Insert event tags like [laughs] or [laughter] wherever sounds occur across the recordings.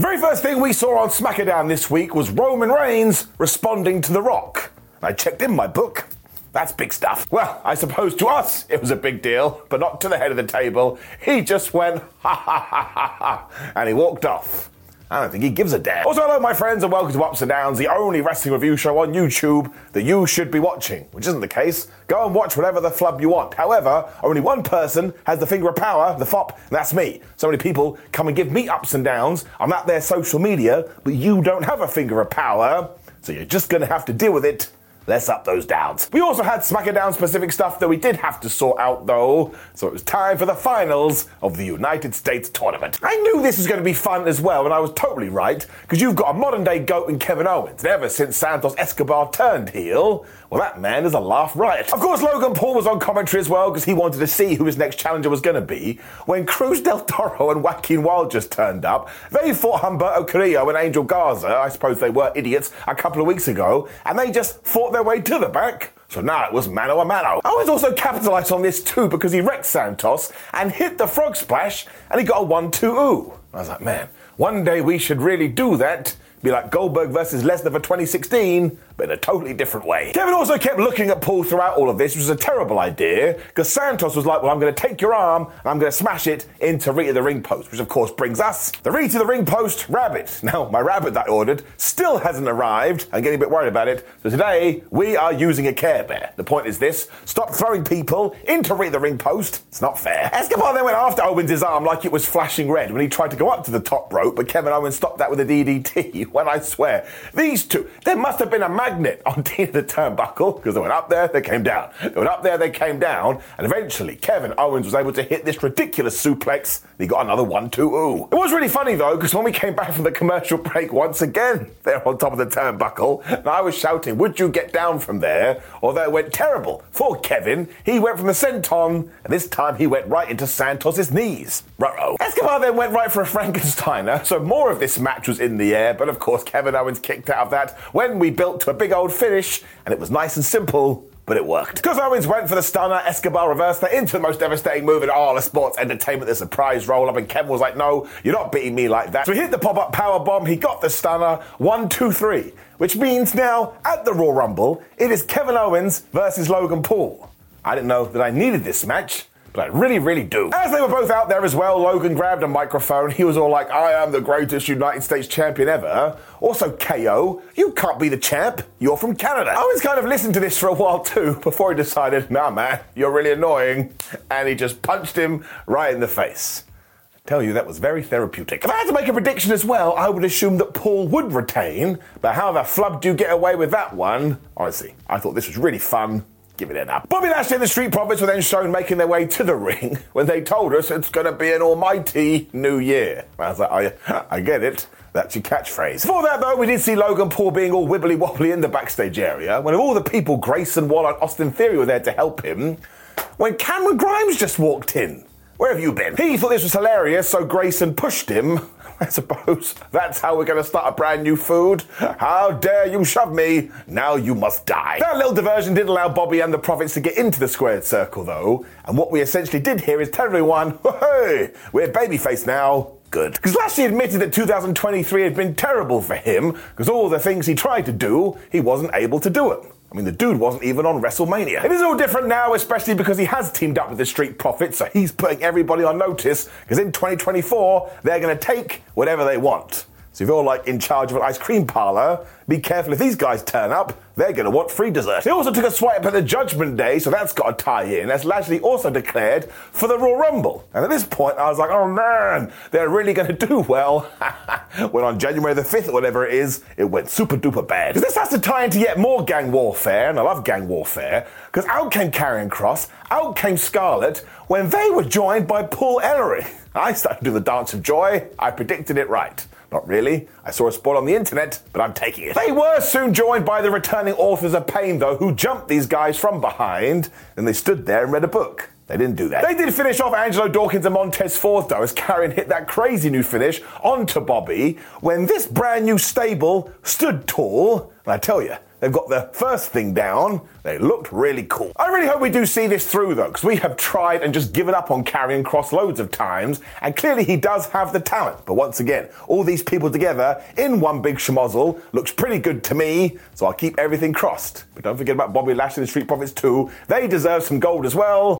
The very first thing we saw on SmackDown this week was Roman Reigns responding to The Rock. I checked in my book. That's big stuff. Well, I suppose to us it was a big deal, but not to the head of the table. He just went, ha ha ha ha ha, and he walked off. I don't think he gives a damn. Also, hello, my friends, and welcome to Ups and Downs, the only wrestling review show on YouTube that you should be watching, which isn't the case. Go and watch whatever the flub you want. However, only one person has the finger of power, the fop, and that's me. So many people come and give me ups and downs. I'm at their social media, but you don't have a finger of power, so you're just gonna have to deal with it Let's up those downs. We also had SmackDown specific stuff that we did have to sort out though, so it was time for the finals of the United States tournament. I knew this was going to be fun as well, and I was totally right, because you've got a modern day GOAT in Kevin Owens, and ever since Santos Escobar turned heel, well, that man is a laugh riot. Of course, Logan Paul was on commentary as well because he wanted to see who his next challenger was going to be. When Cruz del Toro and Joaquin Wilde just turned up, they fought Humberto Carrillo and Angel Garza. I suppose they were idiots a couple of weeks ago, and they just fought their way to the back. So now it was mano a mano. Owens also capitalized on this too because he wrecked Santos and hit the frog splash and he got a 1 2 ooh. I was like, man, one day we should really do that. Be like Goldberg versus Lesnar for 2016, but in a totally different way. Kevin also kept looking at Paul throughout all of this, which was a terrible idea, because Santos was like, well, I'm going to take your arm and I'm going to smash it into Rita the ring post, which of course brings us the Rita the ring post rabbit. [laughs] Now, my rabbit that I ordered still hasn't arrived. I'm getting a bit worried about it. So today, we are using a Care Bear. The point is this stop throwing people into Rita the ring post. It's not fair. Escobar then went after Owens' arm like it was flashing red when he tried to go up to the top rope, but Kevin Owens stopped that with a DDT. [laughs] When I swear, these two, there must have been a magnet on [laughs] the the turnbuckle because they went up there, they came down. They went up there, they came down, and eventually Kevin Owens was able to hit this ridiculous suplex. He got another one, two, ooh. It was really funny though because when we came back from the commercial [laughs] break once again, they're on top of the turnbuckle, and I was shouting, "Would you get down from there?" Although it went terrible for Kevin. He went from the senton, and this time he went right into Santos's knees. Ruh-roh. Escobar then went right for a Frankensteiner, so more of this match was in the air, but of course Kevin Owens kicked out of that when we built to big old finish, and it was nice and simple. But it worked. Because Owens went for the stunner, Escobar reversed that into the most devastating move in all of sports entertainment, the surprise roll up, and Kevin was like, no, you're not beating me like that. So he hit the pop up power bomb, he got the stunner, one, two, three. Which means now, at the Raw Rumble, it is Kevin Owens versus Logan Paul. I didn't know that I needed this match, but I really, really do. As they were both out there as well, Logan grabbed a microphone. He was all like, I am the greatest United States champion ever. Also, KO, you can't be the champ. You're from Canada. Owens kind of listened to this for a while too [laughs] before he decided, nah, man, you're really annoying. And he just punched him right in the face. I tell you, that was very therapeutic. If I had to make a prediction as well, I would assume that Paul would retain. But how the flub do you get away with that one? Honestly, I thought this was really fun give it an up. Bobby Lashley and the Street Profits were then shown making their way to the ring [laughs] when they told us it's going to be an almighty new year. I was like, I, I get it. That's your catchphrase. Before that, though, we did see Logan Paul being all wibbly wobbly in the backstage area when all the people Grayson Waller and Austin Theory were there to help him, when Cameron Grimes just walked in. Where have you been? He thought this was hilarious, so Grayson pushed him. [laughs] I suppose that's how we're going to start a brand new food. How dare you shove me? Now you must die. That little diversion did allow Bobby and the Profits to get into the squared circle, though. And what we essentially did here is tell everyone, [laughs] hey, we're babyface now. Good. Because last he admitted that 2023 had been terrible for him, because all the things he tried to do, he wasn't able to do it. I mean, the dude wasn't even on WrestleMania. It is all different now, especially because he has teamed up with the Street Profits, so he's putting everybody on notice, because in 2024, they're going to take whatever they want. So if you're like in charge of an ice cream parlor, be careful if these guys turn up, they're going to want free dessert. He also took a swipe at the Judgment Day, so that's got a tie in, as Lashley also declared for the Royal Rumble. And at this point, I was like, oh man, they're really going to do well. [laughs] when on January the 5th or whatever it is, it went super duper bad. Because this has to tie into yet more gang warfare, and I love gang warfare, because out came Karrion Kross, out came Scarlett, when they were joined by Paul Ellering. [laughs] I started to do the dance of joy. I predicted it right. Not really. I saw a spot on the internet, but I'm taking it. They were soon joined by the returning authors of Pain, though, who jumped these guys from behind, and they stood there and read a book. They didn't do that. They did finish off Angelo Dawkins and Montez Ford, though, as Karrion hit that crazy new finish onto Bobby when this brand new stable stood tall. And I tell you, They've got the first thing down. They looked really cool. I really hope we do see this through though, because we have tried and just given up on Karrion Kross loads of times, and clearly he does have the talent. But once again, all these people together in one big schmozzle looks pretty good to me, so I'll keep everything crossed. But don't forget about Bobby Lashley and the Street Profits too. They deserve some gold as well.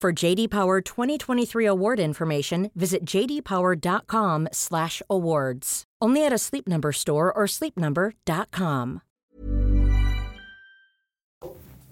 For JD Power 2023 award information, visit jdpower.com/awards. Only at a Sleep Number store or sleepnumber.com.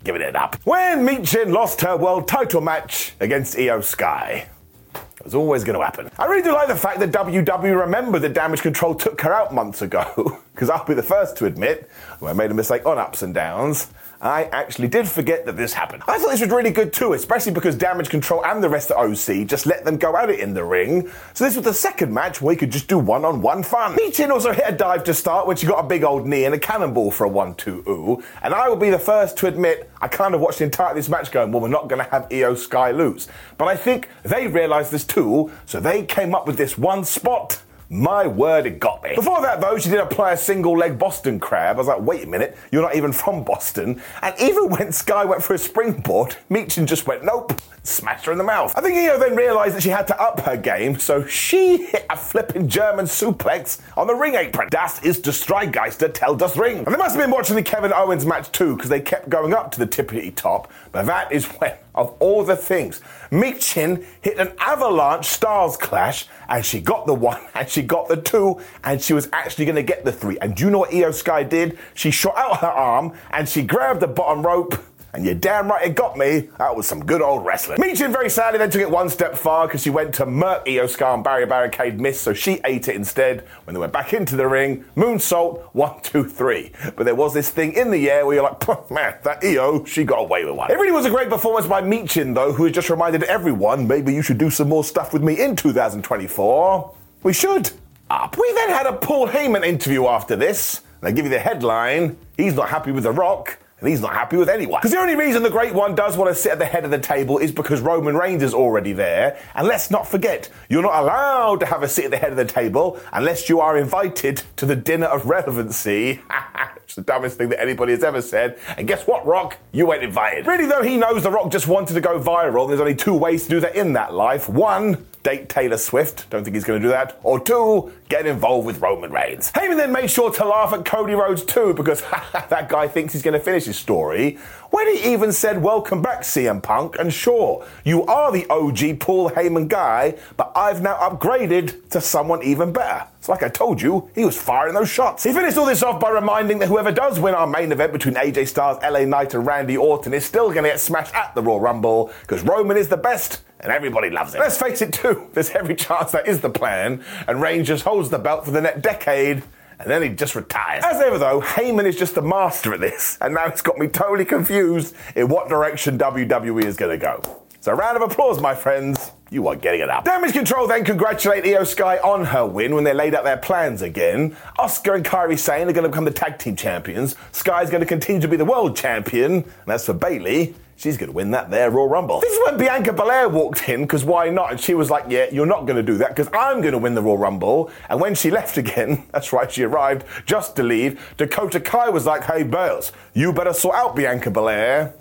Giving it up. When Michin lost her world title match against Iyo Sky. It was always going to happen. I really do like the fact that WWE remembered that Damage Control took her out months ago, [laughs] because I'll be the first to admit, I made a mistake on ups and downs, I actually did forget that this happened. I thought this was really good too, especially because Damage Control and the rest of OC just let them go at it in the ring. So this was the second match where you could just do one-on-one fun. Michin also hit a dive to start when she got a big old knee and a cannonball for a 1-2 ooh. And I will be the first to admit I kind of watched the entire this match going, well, we're not going to have Iyo Sky lose. But I think they realised this too, so they came up with this one spot my word, it got me. Before that, though, she did apply a single leg Boston crab. I was like, wait a minute, you're not even from Boston. And even when Sky went for a springboard, Michin just went, nope, smashed her in the mouth. I think Io then realised that she had to up her game, so she hit a flipping German suplex on the ring apron. Das ist der Streitgeister, tell das Ring. And they must have been watching the Kevin Owens match too, because they kept going up to the tippity top. But that is when of all the things. Michin hit an avalanche stars clash, and she got the one, [laughs] and she got the two, and she was actually going to get the three. And do you know what Iyo Sky did? She shot out her arm, and she grabbed the bottom rope. And you're damn right it got me. That was some good old wrestling. Michin very sadly then took it one step far because she went to murk Iyo Sky and Barry Barricade missed, so she ate it instead. When they went back into the ring, moonsault, one, two, three. But there was this thing in the air where you're like, man, that Io, she got away with one. It really was a great performance by Michin though, who has just reminded everyone maybe you should do some more stuff with me in 2024. We should. Up. We then had a Paul Heyman interview after this. They give you the headline. He's not happy with The Rock. And he's not happy with anyone. Because the only reason the Great One does want to sit at the head of the table is because Roman Reigns is already there. And let's not forget, you're not allowed to have a seat at the head of the table unless you are invited to the dinner of relevancy. [laughs] it's the dumbest thing that anybody has ever said. And guess what, Rock? You ain't invited. Really, though, he knows The Rock just wanted to go viral. There's only two ways to do that in that life. One, date Taylor Swift. Don't think he's going to do that. Or two, get involved with Roman Reigns. Heyman then made sure to laugh at Cody Rhodes too because [laughs] that guy thinks he's going to finish his story when he even said, Welcome back, CM Punk. And sure, you are the OG Paul Heyman guy, but I've now upgraded to someone even better. So, like I told you, he was firing those shots. He finished all this off by reminding that whoever does win our main event between AJ Styles, LA Knight, and Randy Orton is still going to get smashed at the Royal Rumble because Roman is the best and everybody loves it. Let's face it, too, there's every chance that is the plan, and Reigns holds the belt for the next decade and then he just retires. As ever, though, Heyman is just a master at this, and now it's got me totally confused in what direction WWE is going to go. So, round of applause, my friends. You are getting it up. Damage Control then congratulate Iyo Sky on her win when they laid out their plans again. Asuka and Kairi Sane are going to become the tag team champions. Sky's going to continue to be the world champion. And as for Bayley, she's going to win that there Royal Rumble. This is when Bianca Belair walked in, because why not? And she was like, yeah, you're not going to do that, because I'm going to win the Royal Rumble. And when she left [laughs] again, that's right, she arrived just to leave, Dakota Kai was like, hey, Bales, you better sort out Bianca Belair.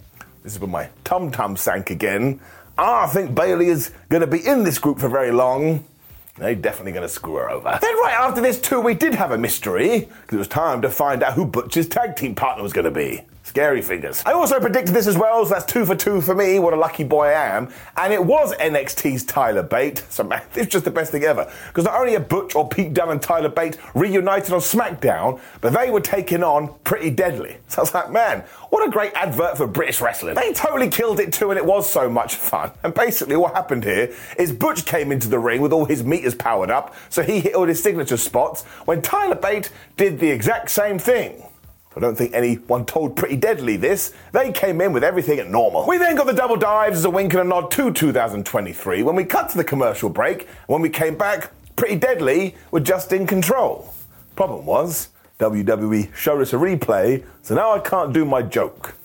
This is when my tum tum sank again. Ah, I think Bayley is going to be in this group for very long. They're definitely going to screw her over. Then, right after this, too, we did have a mystery, because it was time to find out who Butch's tag team partner was going to be. Scary fingers. I also predicted this as well, so that's two for two for me. What a lucky boy I am. And it was NXT's Tyler Bate. So, man, [laughs] is just the best thing ever. Because not only are Butch or Pete Dunne and Tyler Bate reunited on SmackDown, but they were taking on Pretty Deadly. [laughs] So I was like, man, what a great advert for British wrestling. They totally killed it too, and it was so much fun. And basically, what happened here is Butch came into the ring with all his meters powered up, so he hit all his signature spots, when Tyler Bate did the exact same thing. I don't think anyone told Pretty Deadly this. They came in with everything at normal. We then got the double dives as a wink and a nod to 2023 when we cut to the commercial break. When we came back, Pretty Deadly were just in control. Problem was, WWE showed us a replay, so now I can't do my joke.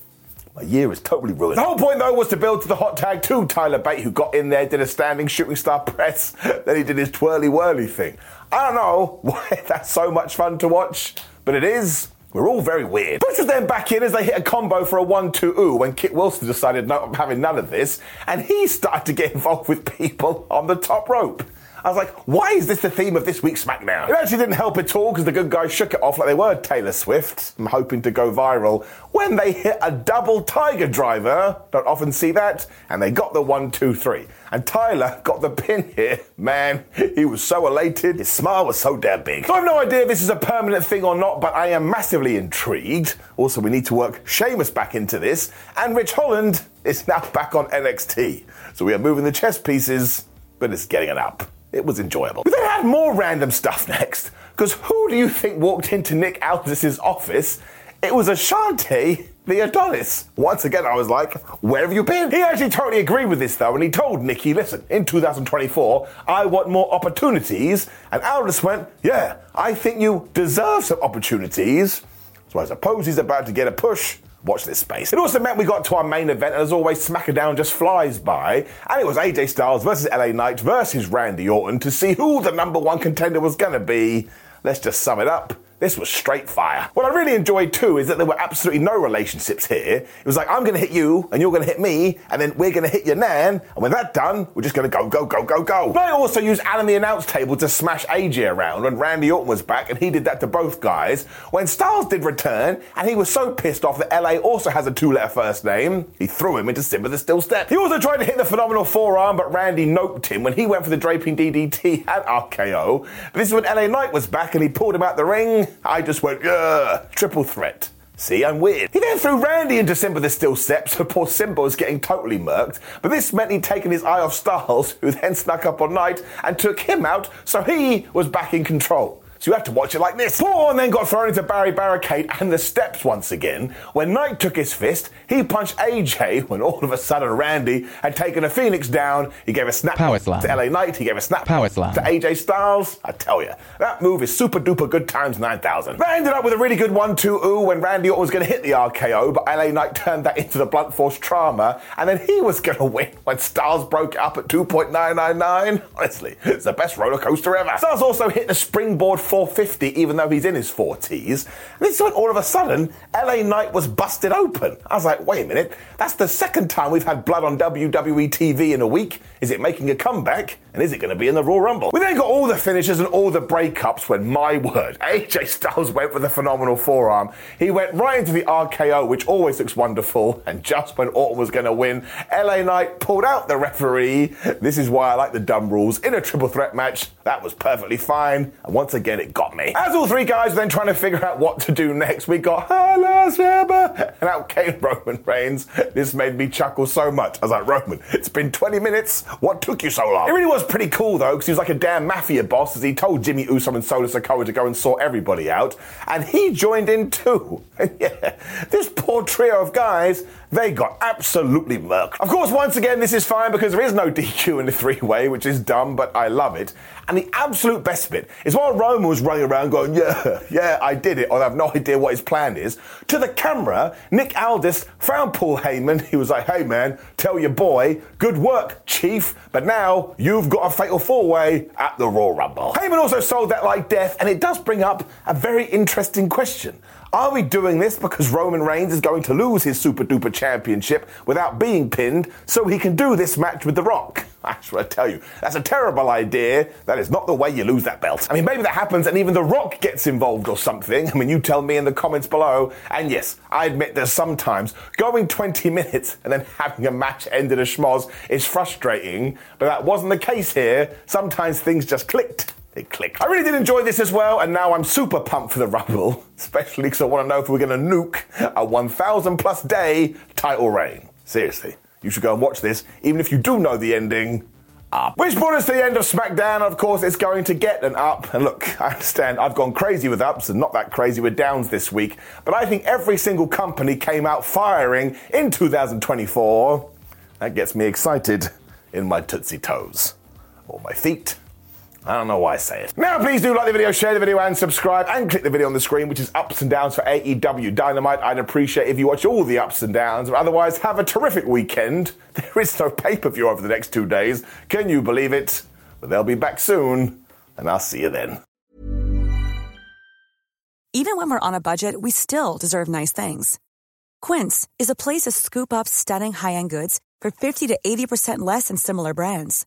My year is totally ruined. The whole point, though, was to build to the hot tag to Tyler Bate, who got in there, did a standing shooting star [laughs] press, then he did his twirly whirly thing. I don't know [laughs] why that's so much fun to watch, but it is. We're all very weird. Butch was then back in as they hit a combo for a 1 2 ooh when Kit Wilson decided, no, I'm having none of this, and he started to get involved with people on the top rope. I was like, why is this the theme of this week's SmackDown? It actually didn't help at all because the good guys shook it off like they were Taylor Swift. I'm hoping to go viral when they hit a double tiger driver. Don't often see that. And they got the one, two, three. And Tyler got the pin here. Man, he was so elated. His smile was so damn big. So I have no idea if this is a permanent thing or not, but I am massively intrigued. Also, we need to work Sheamus back into this. And Ridge Holland is now back on NXT. So we are moving the chess pieces, but it's getting it up. It was enjoyable. We then had more random stuff next, because who do you think walked into Nick Aldis's office? It was Ashante the Adonis. Once again, I was like, where have you been? He actually totally agreed with this though, and he told Nikki, listen, in 2024, I want more opportunities. And Aldis went, yeah, I think you deserve some opportunities. So I suppose he's about to get a push Watch this space. It also meant we got to our main event, and as always, SmackDown just flies by. And it was AJ Styles versus LA Knight versus Randy Orton to see who the number one contender was going to be. Let's just sum it up. This was straight fire. What I really enjoyed too is that there were absolutely no relationships here. It was like, I'm to hit you, and you're to hit me, and then we're to hit your nan, and when that's done, we're just to go, go, go, go, go. But I also used Alan the announce table to smash AJ around when Randy Orton was back, and he did that to both guys. When Styles did return, and he was so pissed off that LA also has a two letter first name, he threw him into Simba the Steel Step. He also tried to hit the phenomenal forearm, but Randy noped him when he went for the draping DDT and RKO. But this is when LA Knight was back, and he pulled him out the ring. I just went, triple threat. See, I'm weird. He then threw Randy into Simba the Steel Step, so poor Simba was getting totally murked. But this meant he'd taken his eye off Styles, who then snuck up on Knight and took him out, so he was back in control. So you have to watch it like this. Paul then got thrown into Barry Barricade and the steps once again. When Knight took his fist, he punched AJ when all of a sudden Randy had taken a Phoenix down. He gave a snap Power to slam. LA Knight. He gave a snap Power slam. to AJ Styles. I tell you, that move is super duper good times 9,000. That ended up with a really good 1 2 ooh when Randy Orton was going to hit the RKO, but LA Knight turned that into the blunt force trauma, and then he was going to win when Styles broke up at 2.999. Honestly, it's the best roller coaster ever. Styles also hit the springboard 450 even though he's in his 40s. And it's like all of a sudden, LA Knight was busted open. I was like, wait a minute, that's the second time we've had blood on WWE TV in a week. Is it making a comeback? And is it going to be in the Royal Rumble? We then got all the finishes and all the breakups when, my word, [laughs] AJ Styles went with a phenomenal forearm. He went right into the RKO, which always looks wonderful. And just when Orton was going to win, LA Knight pulled out the referee. This is why I like the dumb rules. In a triple threat match, that was perfectly fine. And once again, it got me. As all three guys were then trying to figure out what to do next, we got Hello, Saber, and out came [laughs] Roman Reigns. This made me chuckle so much. I was like, Roman, it's been 20 minutes. What took you so long? It really was pretty cool though, because he was like a damn mafia boss as he told Jimmy Uso and Solo Sikoa to go and sort everybody out. And he joined in too. And [laughs] yeah, this poor trio of guys they got absolutely murked. Of course, once again, this is fine because there is no [laughs] DQ in the three way, which is dumb, but I love it. And the absolute best bit is while Roman was running around going, Yeah, [laughs] yeah, I did it, or I have no idea what his plan is, to the camera, Nick Aldis found Paul Heyman. [laughs] He was like, Hey man, tell your boy, good work, Chief, but now you've got a fatal four way at the Raw Rumble. Heyman also sold that like death, and it does bring up a very interesting question. Are we doing this because Roman Reigns is going to lose his super duper championship without being pinned so he can do this match with The Rock? [laughs] I tell you, that's a terrible idea. That is not the way you lose that belt. I mean, maybe that happens and even The Rock gets involved or something. I mean, you tell me in the comments below. And yes, I admit that sometimes going 20 minutes and then having a match end in a schmoz is frustrating, but that wasn't the case here. Sometimes things just clicked it clicked. I really did enjoy this as well, and now I'm super pumped for the Rumble, [laughs] especially because I want to know if we're going to nuke a 1,000 plus day title reign. Seriously, you should go and watch this, even if you do know the ending. Up. Which brought us to the end of SmackDown. Of course, it's going to get an up. And look, [laughs] I understand I've gone crazy with ups and not that crazy with downs this week. But I think every single company came out firing in 2024. That gets me excited in my Tootsie Toes. Or my feet. I don't know why I say it. Now, please do like the video, share the video, and subscribe, and click the video on the screen, which is ups and downs for AEW Dynamite. I'd appreciate if you watch all the ups and downs, but otherwise, have a terrific weekend. [laughs] There is no pay per view over the next two days. Can you believe it? But they'll be back soon, and I'll see you then. Even when we're on a budget, we still deserve nice things. Quince is a place to scoop up stunning high end goods for 50 to 80% less than similar brands.